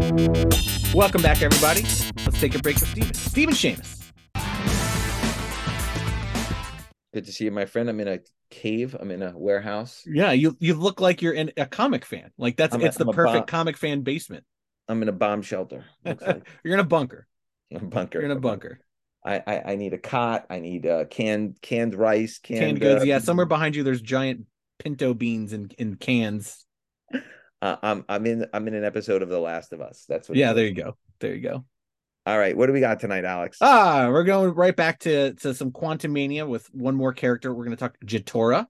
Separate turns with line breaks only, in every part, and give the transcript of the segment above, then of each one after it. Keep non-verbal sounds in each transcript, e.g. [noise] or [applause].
Welcome back, everybody. Let's take a break with Stephen. Stephen Shamus.
Good to see you, my friend. I'm in a cave. I'm in a warehouse.
Yeah, you you look like you're in a comic fan. Like that's
I'm a-
it's the
I'm
perfect comic fan basement.
I'm in a bomb shelter. Like [laughs]
you're in a bunker.
In a bunker.
You're in a bunker.
I, I I need a cot. I need uh, canned canned rice. Canned,
Canned goods.
uh,
Yeah, somewhere [laughs] behind you, there's giant pinto beans in in cans.
Uh, I'm I'm in I'm in an episode of The Last of Us. That's what.
Yeah, there you go. There you go.
All right, what do we got tonight, Alex?
Ah, we're going right back to to some Quantumania with one more character. We're going to talk Jentorra.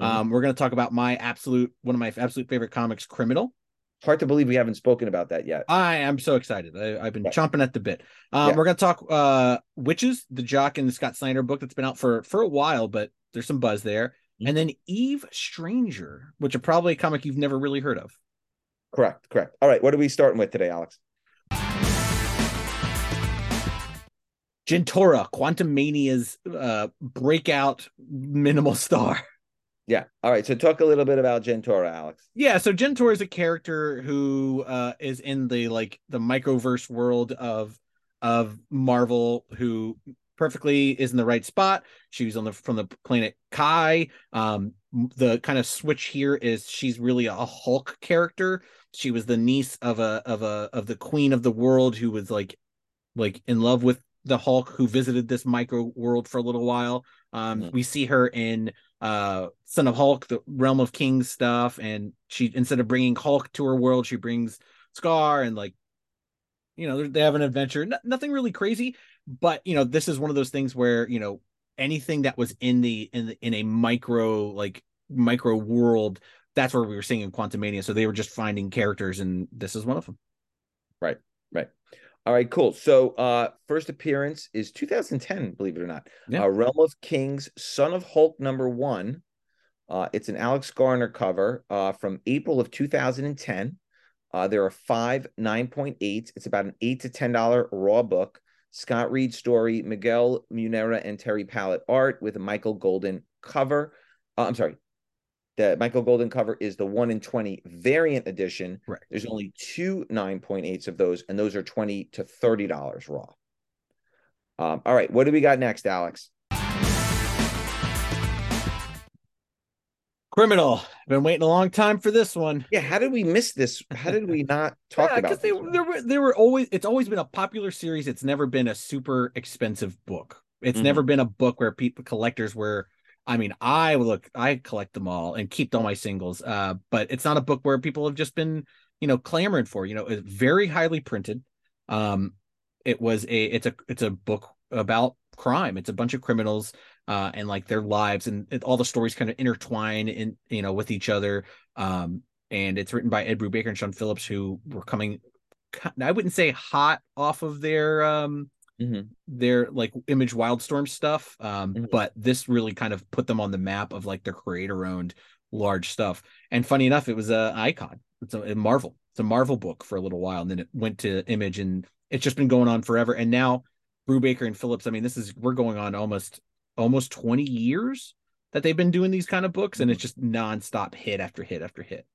Mhm.
Um, we're going to talk about my absolute one of my absolute favorite comics, Criminal.
Hard to believe we haven't spoken about that yet.
I am so excited. I, I've been chomping at the bit. Um,
Yeah.
We're going to talk uh, Wytches, the Jock and the Scott Snyder book that's been out for for a while, but there's some buzz there.
Mhm.
And then Eve Stranger, which are probably a comic you've never really heard of.
Correct, correct. All right, what are we starting with today, Alex?
Jentorra, Quantum Mania's uh, breakout minimal star. [laughs]
Yeah. All right. So talk a little bit about Jentorra, Alex.
Yeah, so Jentorra is a character who uh is in the like the microverse world of of Marvel who perfectly is in the right spot. She's on the from the planet Kai. Um the kind of switch here is she's really a Hulk character. She was the niece of a of a of the queen of the world who was like like in love with the Hulk who visited this micro world for a little while. Um
Mhm.
we see her in uh son of hulk the realm of kings stuff and she instead of bringing hulk to her world she brings Skaar and like you know they have an adventure nothing really crazy but you know this is one of those things where you know anything that was in the in the, in a micro like micro world that's where we were seeing in Quantumania so they were just finding characters and this is one of them
Right. Right. All right, cool. So uh first appearance is 2010, believe it or not.
Yeah.
Uh, Realm of Kings, Son of Hulk number one. Uh it's an Alex Garner cover uh from April of 2010. Uh there are five 9.8. It's about an eight to ten dollar raw book. Scott Reed story, Miguel Munera and Terry Pallot art with a Michael Golden cover. Uh, I'm sorry. The Michael Golden cover is the 1 in 20 variant edition.
Right.
There's only two 9.8s of those, and those are 20 to $30 raw. Um, all right, what do we got next, Alex?
criminal been waiting a long time for this one
Yeah, how did we miss this? How did we not [laughs] talk
Yeah,
about
they
one?
there were there were always it's always been a popular series. It's never been a super expensive book. It's
Mhm.
never been a book where people collectors were. I mean, I look, I collect them all and keep all my singles. Uh, but it's not a book where people have just been, you know, clamoring for. You know, it's very highly printed. Um, it was a it's a it's a book about crime. It's a bunch of criminals uh and like their lives and it, all the stories kind of intertwine in you know with each other. Um, and it's written by Ed Brubaker and Sean Phillips, who were coming. I wouldn't say hot off of their um
Mhm.
their like image wildstorm stuff um
Mhm.
but this really kind of put them on the map of like their creator owned large stuff and funny enough it was a icon it's a, a marvel it's a marvel book for a little while and then it went to image and it's just been going on forever and now brubaker and phillips i mean this is we're going on almost almost 20 years that they've been doing these kind of books and it's just nonstop hit after hit after hit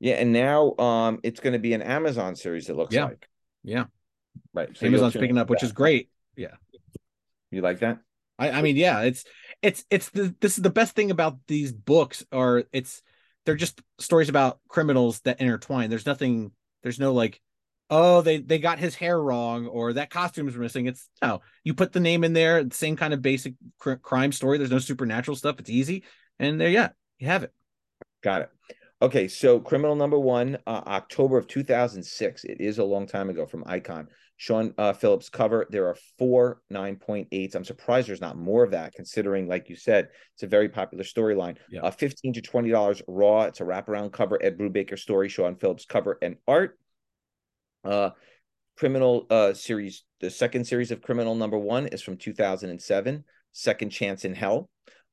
Yeah, and now um it's going to be an Amazon series, it looks
Yeah.
like.
yeah
Right. So
amazon's picking up which
that.
is great Yeah.
You like that?
I, I mean, yeah, it's it's it's the this is the best thing about these books are it's they're just stories about criminals that intertwine. There's nothing, there's no like, oh, they they got his hair wrong or that costume's missing. It's no, you put the name in there, same kind of basic cr- crime story. There's no supernatural stuff. It's easy, and there, yeah, you have it.
Got it. Okay, so criminal number one, uh, October of 2006. It is a long time ago from Icon. Sean uh, Phillips cover. There are four 9.8s. I'm surprised there's not more of that, considering, like you said, it's a very popular storyline.
Yeah.
Uh, 15 to $20 raw. It's a wraparound cover. Ed Brubaker story, Sean Phillips cover and art. Uh, criminal uh, series, the second series of criminal number one is from 2007, Second Chance in Hell.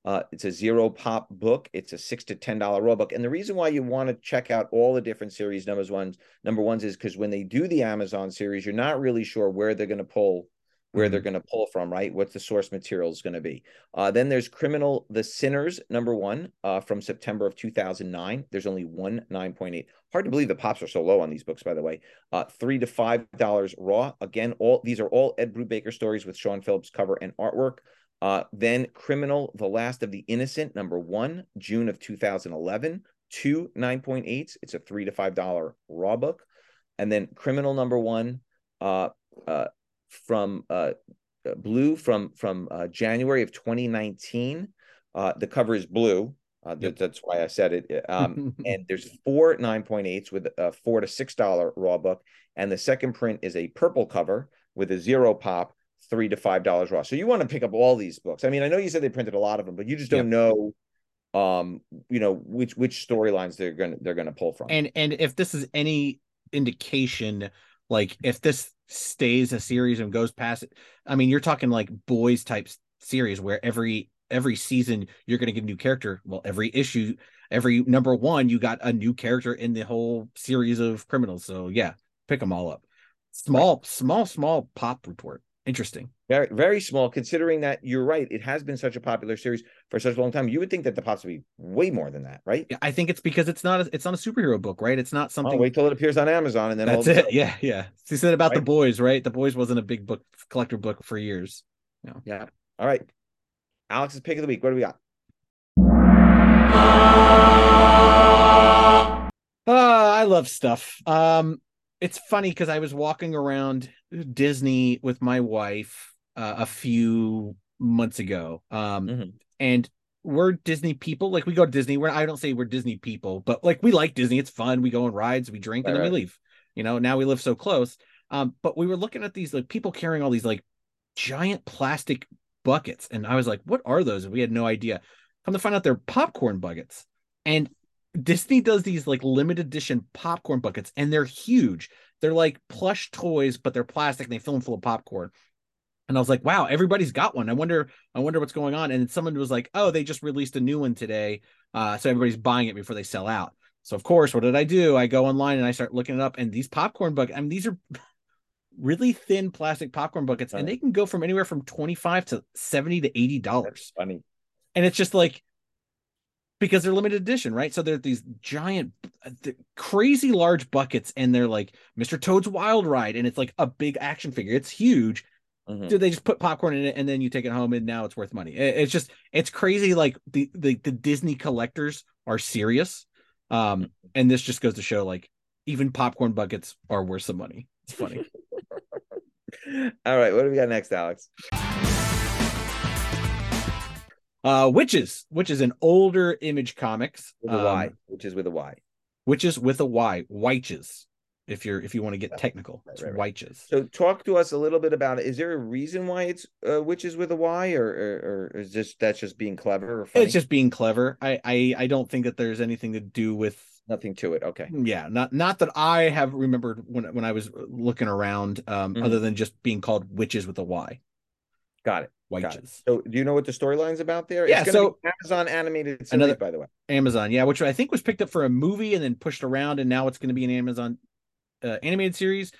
Uh, it's a zero pop book. It's a six to ten dollar raw book, and the reason why you want to check out all the different series numbers ones number ones is because when they do the Amazon series, you're not really sure where they're going to pull where they're going to pull from, right? What the source material is going to be. Uh, then there's Criminal The Sinners, number one, uh, from September of 2009. There's only one 9.8. Hard to believe the pops are so low on these books, by the way. Uh, three to five dollars raw. Again, all these are all Ed Brubaker stories with Sean Phillips cover and artwork. Uh, then Criminal, The Last of the Innocent, number one, June of 2011, two 9.8s. It's a three to five dollar raw book. And then Criminal number one, uh, uh, from uh, uh, blue from from uh, January of 2019. Uh, the cover is blue. Uh, yep. That's why I said it. Um, [laughs] and there's four 9.8s with a four to six dollar raw book, and the second print is a purple cover with a zero pop, three to five dollars raw. So you want to pick up all these books. I mean, I know you said they printed a lot of them, but you just don't yep. know um you know which which storylines they're gonna they're gonna pull from
and and if this is any indication like if this stays a series and goes past it. I mean, you're talking like boys type series where every every season you're going to get a new character. Well, every issue, every number one, you got a new character in the whole series of criminals. So yeah, pick them all up. Small, right. small, small pop report. Interesting.
Very, very small, considering that you're right. It has been such a popular series for such a long time. You would think that the pops would be way more than that, right?
Yeah, I think it's because it's not a, it's not a superhero book, right? It's not something.
Oh, wait till it appears on Amazon, and then
that's it. Yeah, yeah. So you said about right? the boys, right? The boys wasn't a big book collector book for years.
No. Yeah. All right. Alex's pick of the week. What do we got?
Uh, I love stuff. Um, it's funny because I was walking around Disney with my wife uh, a few months ago. Um, mm-hmm. and we're Disney people. Like we go to Disney. We're I don't say we're Disney people, but like we like Disney. It's fun. We go on rides, we drink, and then right. we leave. You know, now we live so close. Um, but we were looking at these like people carrying all these like giant plastic buckets, and I was like, "What are those?" And we had no idea. Come to find out, they're popcorn buckets. And Disney does these like limited edition popcorn buckets, and they're huge. They're like plush toys, but they're plastic and they fill them full of popcorn. And I was like, wow, everybody's got one. I wonder, I wonder what's going on. And someone was like, oh, they just released a new one today. Uh, so everybody's buying it before they sell out. So of course, what did I do? I go online and I start looking it up. And these popcorn buckets, I mean, these are [laughs] really thin plastic popcorn buckets, and they can go from anywhere from 25 to 70 to 80 dollars.
Funny.
And it's just like because they're limited edition, right? So they're these giant, crazy large buckets, and they're like Mr. Toad's Wild Ride, and it's like a big action figure. It's huge. Mm-hmm. Do they just put popcorn in it and then you take it home and now it's worth money? It's just it's crazy. Like the the, the Disney collectors are serious, um, mm-hmm. and this just goes to show like even popcorn buckets are worth some money. It's funny. [laughs]
All right, what do we got next, Alex?
Uh, Wytches, which is an older image comics.
With Y, which is with a Y.
Witches with a Y, Wytches. If you're if you want to get technical, right, it's right, right. Wytches.
So talk to us a little bit about it. Is there a reason why it's uh, Witches with a Y, or, or, or is just that's just being clever? Or
It's just being clever. I, I I don't think that there's anything to do with
nothing to it. Okay.
Yeah, not not that I have remembered when when I was looking around, um, mm-hmm. other than just being called Witches with a Y.
Got it. Whites. So, do you know what the storyline's about there?
Yeah. so
Amazon animated series,
another,
by the way.
Amazon, yeah, which I think was picked up for a movie and then pushed around, and now it's going to be an Amazon uh, animated series,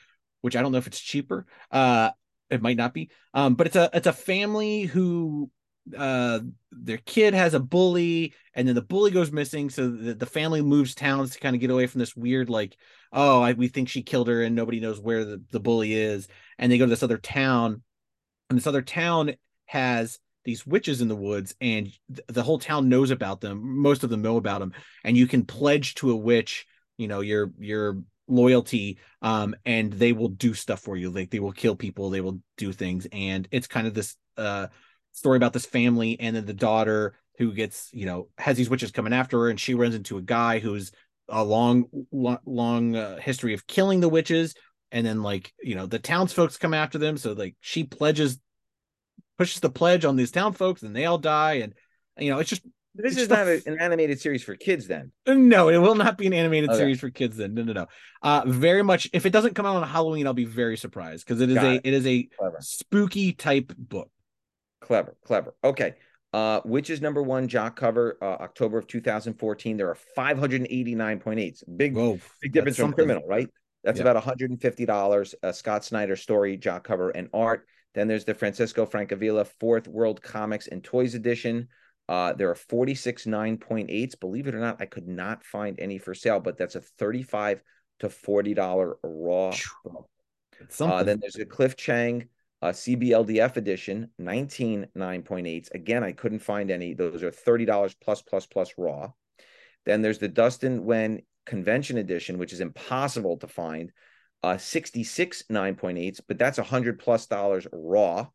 which I don't know if it's cheaper. Uh, it might not be. Um, but it's a it's a family who uh their kid has a bully and then the bully goes missing so the, the family moves towns to kind of get away from this weird like oh I, we think she killed her and nobody knows where the, the bully is and they go to this other town and this other town has these witches in the woods and th- the whole town knows about them. Most of them know about them and you can pledge to a witch you know your your loyalty um and they will do stuff for you. Like they will kill people they will do things. And it's kind of this uh story about this family and then the daughter who gets you know has these witches coming after her and she runs into a guy who's a long long, uh, history of killing the witches. And then like you know the townsfolk come after them. So like she pledges pushes the pledge on these town folks and they all die and you know it's just
this
it's
is not a, an animated series for kids then
no it will not be an animated okay. series for kids then no no no uh very much if it doesn't come out on halloween i'll be very surprised because it is Got a it. it is a clever. spooky type book
clever clever okay uh, which is number one jock cover, uh, October of 2014. There are 589.8. Big, Whoa, big difference from criminal, right? That's yeah. about $150. A Scott Snyder story, jock cover, and art. Then there's the Francesco Francavilla Fourth World Comics and Toys Edition. Uh, there are 46 9.8s. Believe it or not, I could not find any for sale, but that's a 35 to $40 raw. Uh, then there's a Cliff Chiang uh, CBLDF edition, 19 9.8s. Again, I couldn't find any. Those are $30 plus, plus, plus raw. Then there's the Dustin Nguyen Convention edition, which is impossible to find, uh, 66 9.8s, but that's 100 plus dollars raw.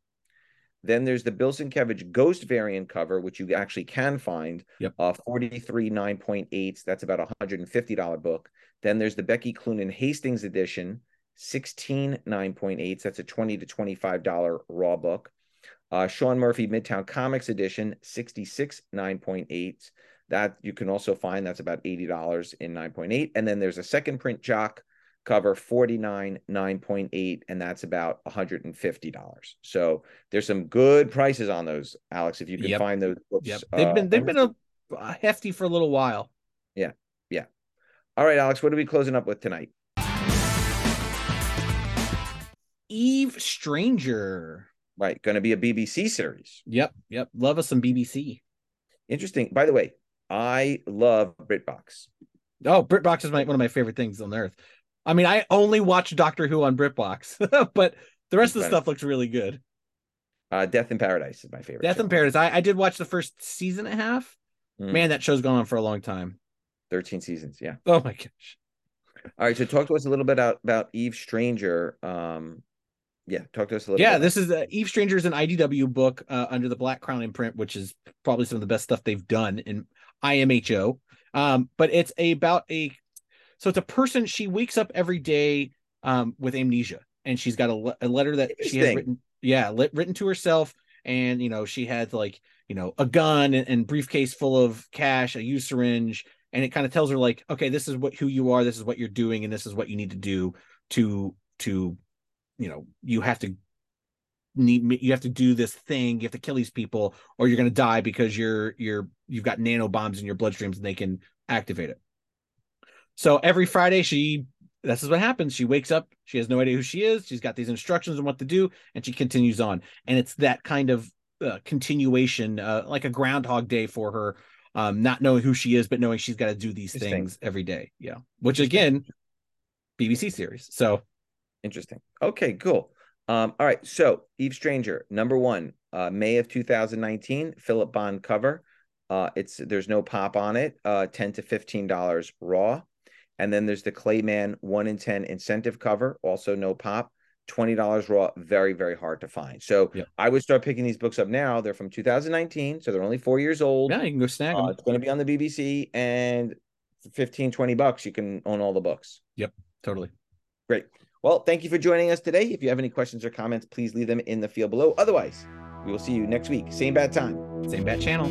Then there's the Bill Sienkiewicz Ghost variant cover, which you actually can find.
Yep.
Uh, 43 9.8s. That's about a $150 book. Then there's the Becky Cloonan Hastings edition, 16 9.8s. That's a 20 to $25 raw book. Uh, Sean Murphy Midtown Comics edition, 66 9.8s. That you can also find. That's about $80 in 9.8. And then there's a second print jock cover 49 9.8 and that's about $150 so there's some good prices on those alex if you can
Yep.
find those books
Yep. They've
uh,
been they've been a, a hefty for a little while.
Yeah yeah all right alex what are we closing up with tonight
Eve Stranger.
right going to be a bbc series
Yep, yep. Love us some BBC.
interesting by the way i love britbox
Oh, BritBox is my one of my favorite things on earth. I mean, I only watch Doctor Who on BritBox, [laughs] but the rest of the stuff looks really good.
uh death in paradise is my favorite
Death
show.
in Paradise. I, I did watch the first season and a half.
Mm.
Man, that show's gone on for a long time.
13 seasons yeah
Oh my gosh.
all right so talk to us a little bit about, about eve stranger um yeah talk to us a little
Yeah,
bit
this is uh, Eve Stranger is an IDW book uh, under the Black Crown imprint, which is probably some of the best stuff they've done in IMHO. Um, but it's about a so it's a person. She wakes up every day um, with amnesia, and she's got a, a letter that she has written. Yeah, lit, written to herself, and you know she had like you know a gun and, and briefcase full of cash, a used syringe, and it kind of tells her like, okay, this is what who you are, this is what you're doing, and this is what you need to do to to you know you have to need you have to do this thing you have to kill these people or you're going to die because you're you're you've got nano bombs in your bloodstreams and they can activate it so every friday she this is what happens she wakes up she has no idea who she is she's got these instructions on what to do and she continues on and it's that kind of uh, continuation uh, like a groundhog day for her um not knowing who she is but knowing she's got to do these things every day yeah which again bbc series so
Interesting. Okay, cool. Um, all right. So Eve Stranger, number one, uh, May of 2019, Philip Bond cover. Uh, it's there's no pop on it, uh, 10 to 15 dollars raw. And then there's the Clayman one in 10 incentive cover, also no pop, $20 raw, very, very hard to find. So
Yep.
I would start picking these books up now. They're from 2019, so they're only four years old.
yeah you can go snag them
Uh, it's going to be on the BBC and for 15, 20 bucks, you can own all the books.
Yep, totally
Great. Well, thank you for joining us today. If you have any questions or comments, please leave them in the field below. Otherwise, we will see you next week. Same bad time.
same bat channel